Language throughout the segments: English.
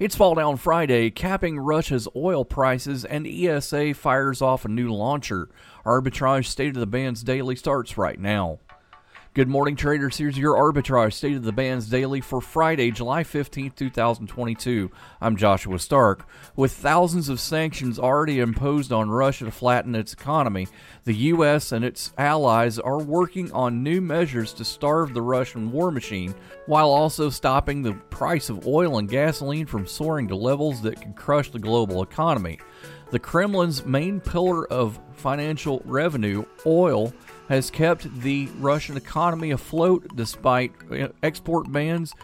It's Fall Down Friday, capping Russia's oil prices, and ESA fires off a new launcher. Arbitrage State of the Bands Daily starts right now. Good morning, traders. Here's your arbitrage state of the bands daily for Friday, July 15, 2022. I'm Joshua Stark. With thousands of sanctions already imposed on Russia to flatten its economy, the U.S. and its allies are working on new measures to starve the Russian war machine while also stopping the price of oil and gasoline from soaring to levels that could crush the global economy. The Kremlin's main pillar of financial revenue, oil, has kept the Russian economy afloat despite uh, export bans,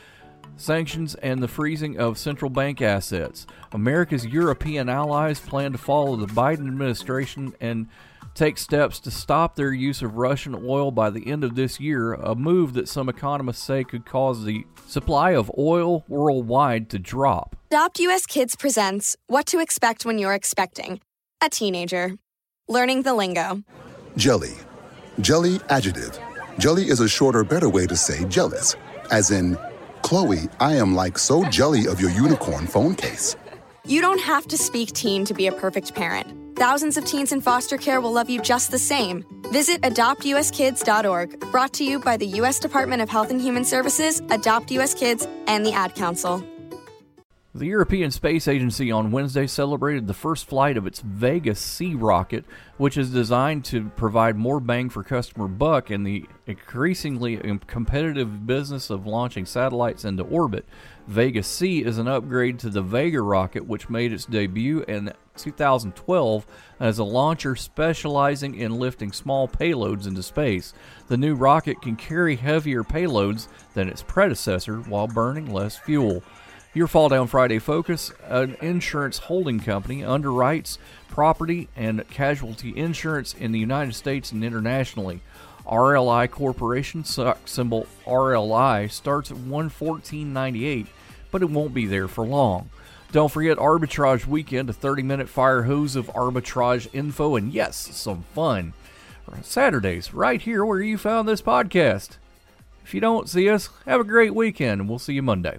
sanctions, and the freezing of central bank assets. America's European allies plan to follow the Biden administration and take steps to stop their use of Russian oil by the end of this year, a move that some economists say could cause the supply of oil worldwide to drop. Adopt US Kids presents What to Expect When You're Expecting a Teenager. Learning the lingo. Jelly. Jelly adjective. Jelly is a shorter, better way to say jealous. As in, Chloe, I am like so jelly of your unicorn phone case. You don't have to speak teen to be a perfect parent. Thousands of teens in foster care will love you just the same. Visit adoptuskids.org, brought to you by the U.S. Department of Health and Human Services, Adopt U.S. Kids, and the Ad Council. The European Space Agency on Wednesday celebrated the first flight of its Vega C rocket, which is designed to provide more bang for customer buck in the increasingly competitive business of launching satellites into orbit. Vega C is an upgrade to the Vega rocket, which made its debut in 2012 as a launcher specializing in lifting small payloads into space. The new rocket can carry heavier payloads than its predecessor while burning less fuel. Your Fall Down Friday focus an insurance holding company underwrites property and casualty insurance in the United States and internationally. RLI Corporation, symbol RLI, starts at 114.98, but it won't be there for long. Don't forget Arbitrage Weekend, a 30 minute fire hose of arbitrage info and yes, some fun. Saturdays, right here where you found this podcast. If you don't see us, have a great weekend and we'll see you Monday.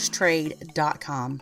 trade.com.